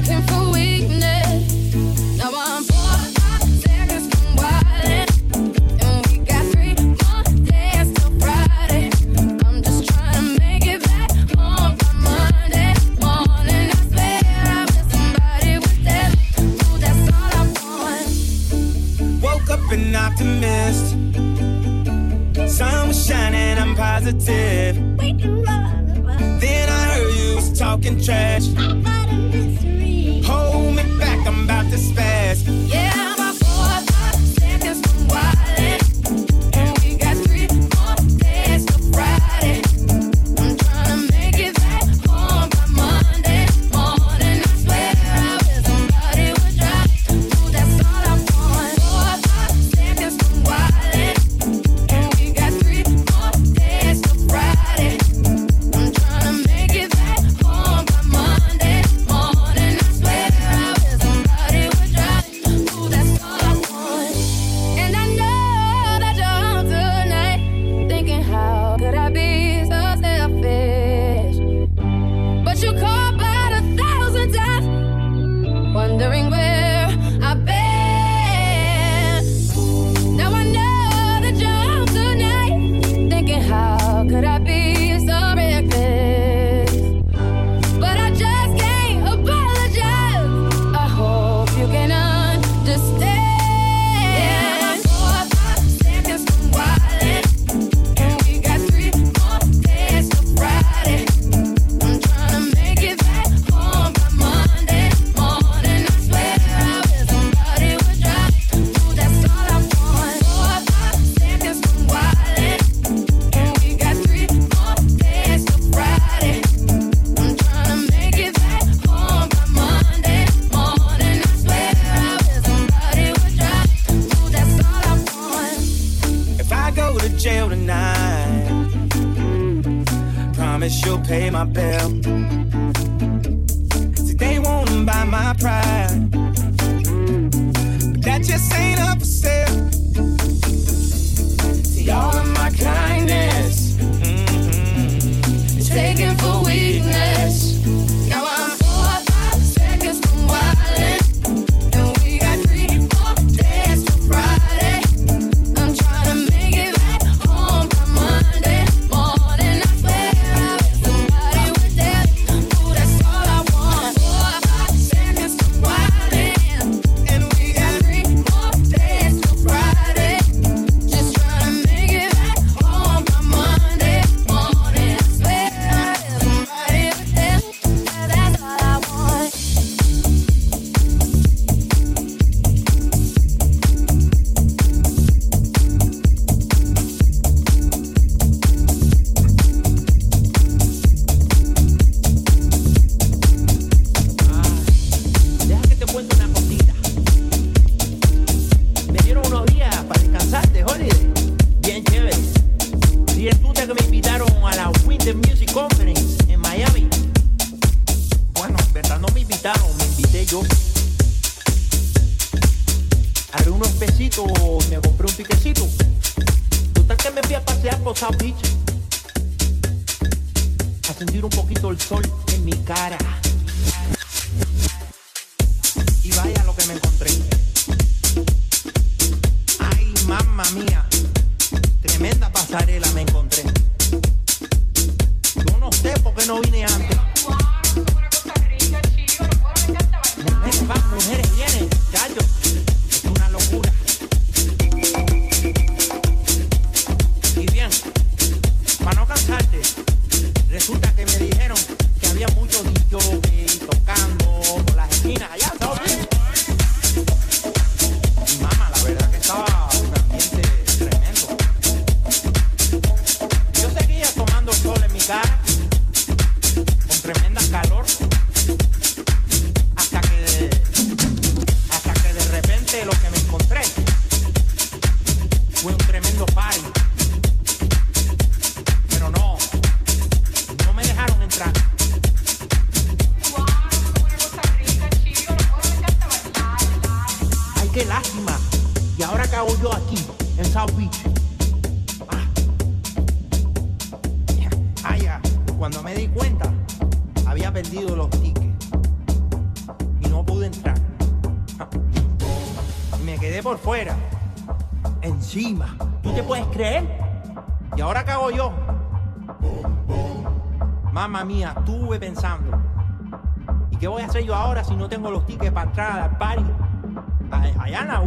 expecting for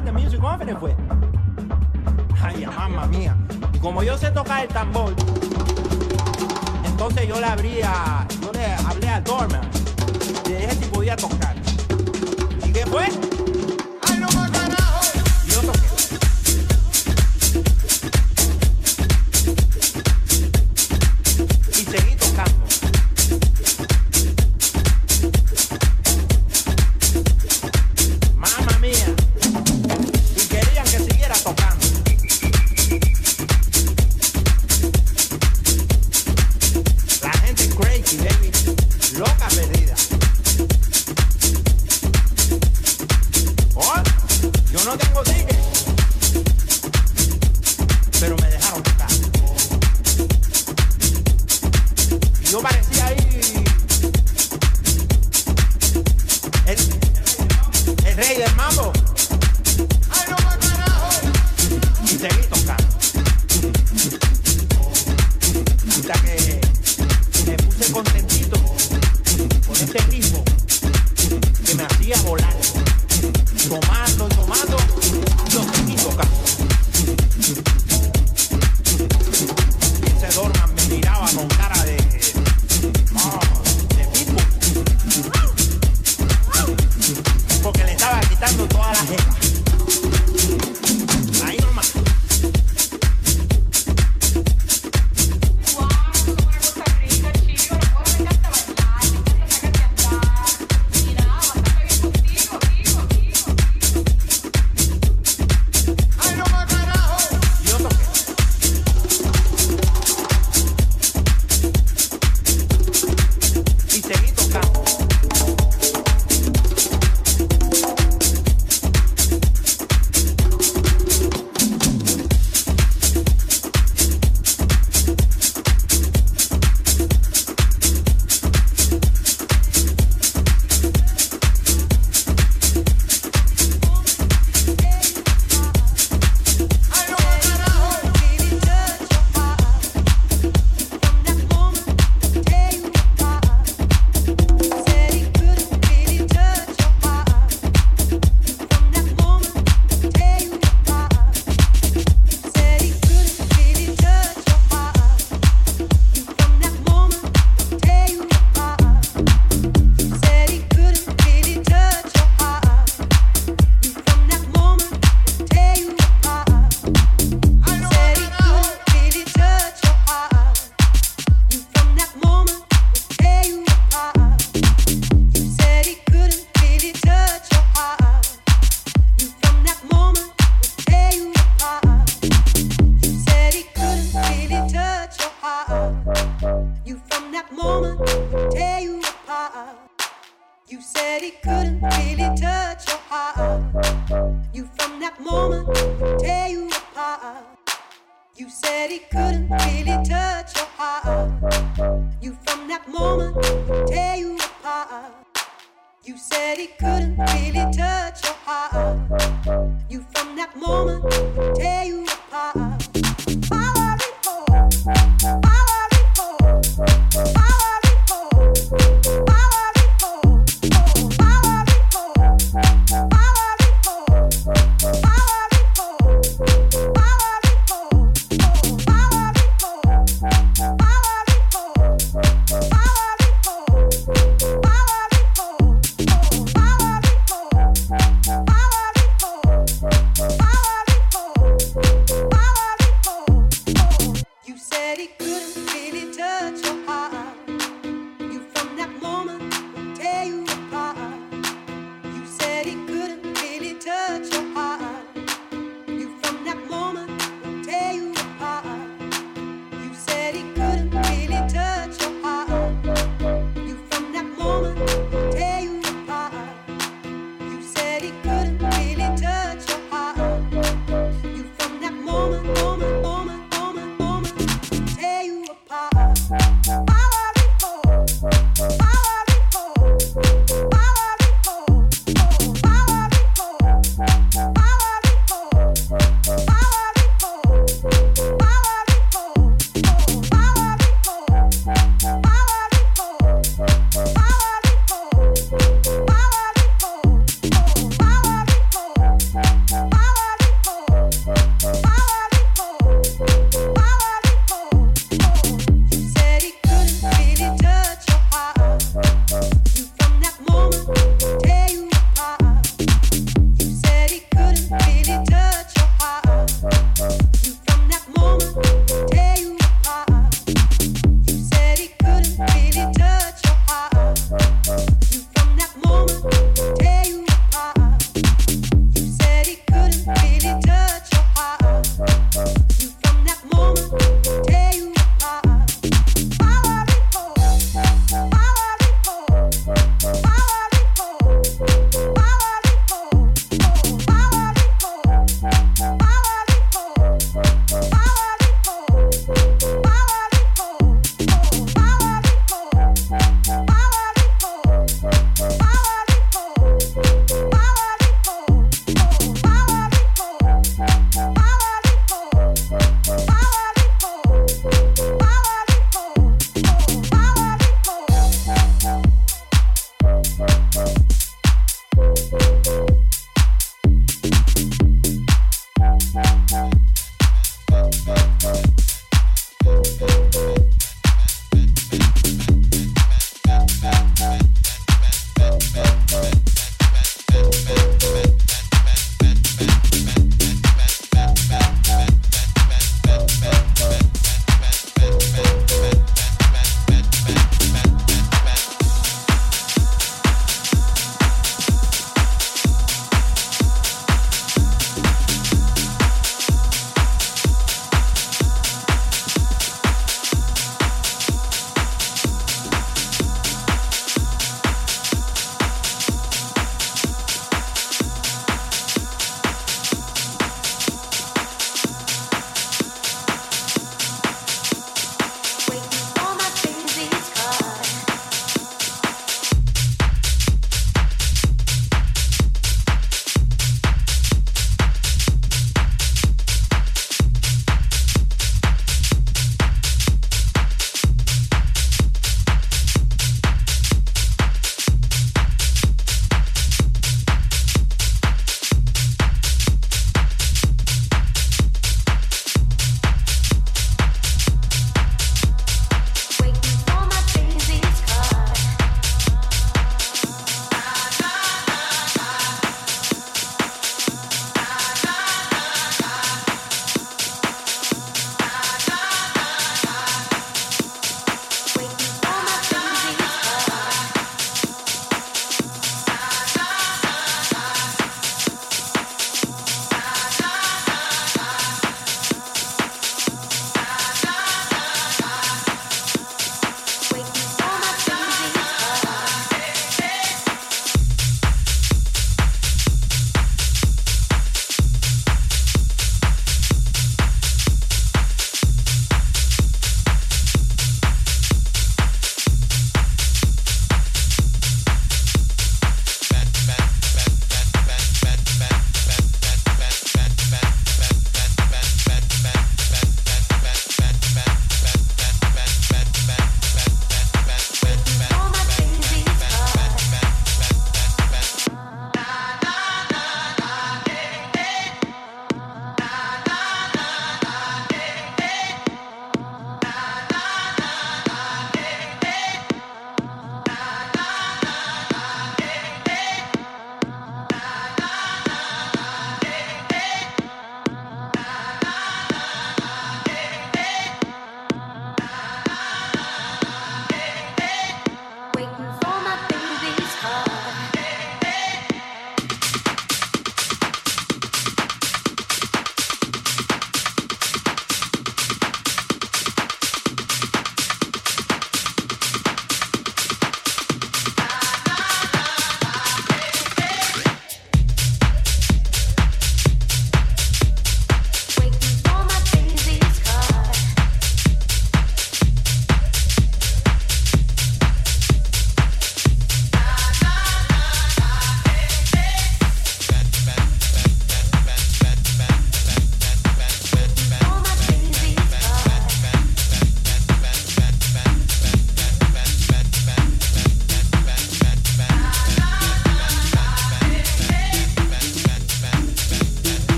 with music off fue. Ay, mamá mía. Y como yo sé tocar el tambor, entonces yo le abrí a, yo le hablé al doorman, le dije si podía tocar. ¿Y qué fue?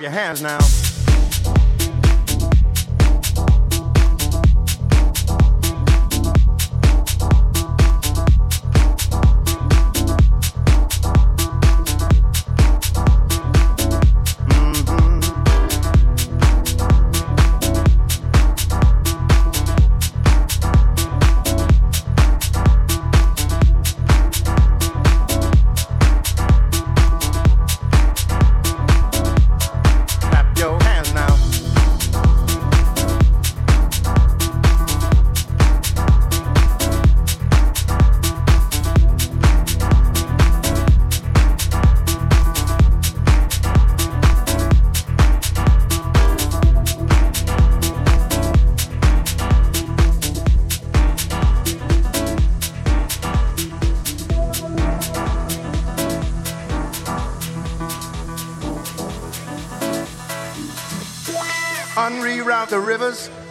Your hands now.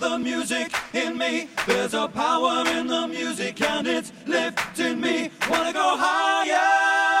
the music in me. There's a power in the music and it's lifting me. Wanna go higher.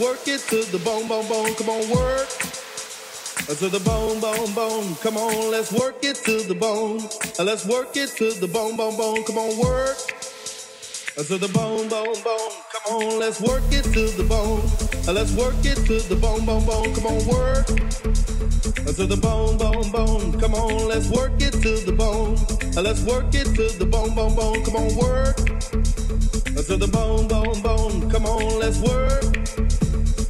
work it to the bone, bone, bone. Come on, work. Uh, To the bone, bone, bone. Come on, let's work it to the bone. Uh, Let's work it to the bone, bone, bone. Come on, work. Uh, To the bone, bone, bone. Come on, let's work it to the bone. Uh, Let's work it to the bone, bone, bone. Come on, work. Uh, To the bone, bone, bone. Come on, let's work it to the bone. Uh, Let's work it to the bone, bone, bone. Come on, work. Uh, To the bone, bone, bone. Come on, let's work.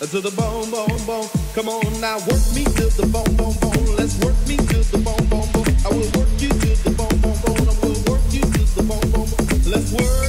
Uh, to the bone, bone, bone. Come on now, work me to the bone, bone, bone. Let's work me to the bone, bone, bone. I will work you to the bone, bone, bone. I will work you to the bone, bone, bone. Let's work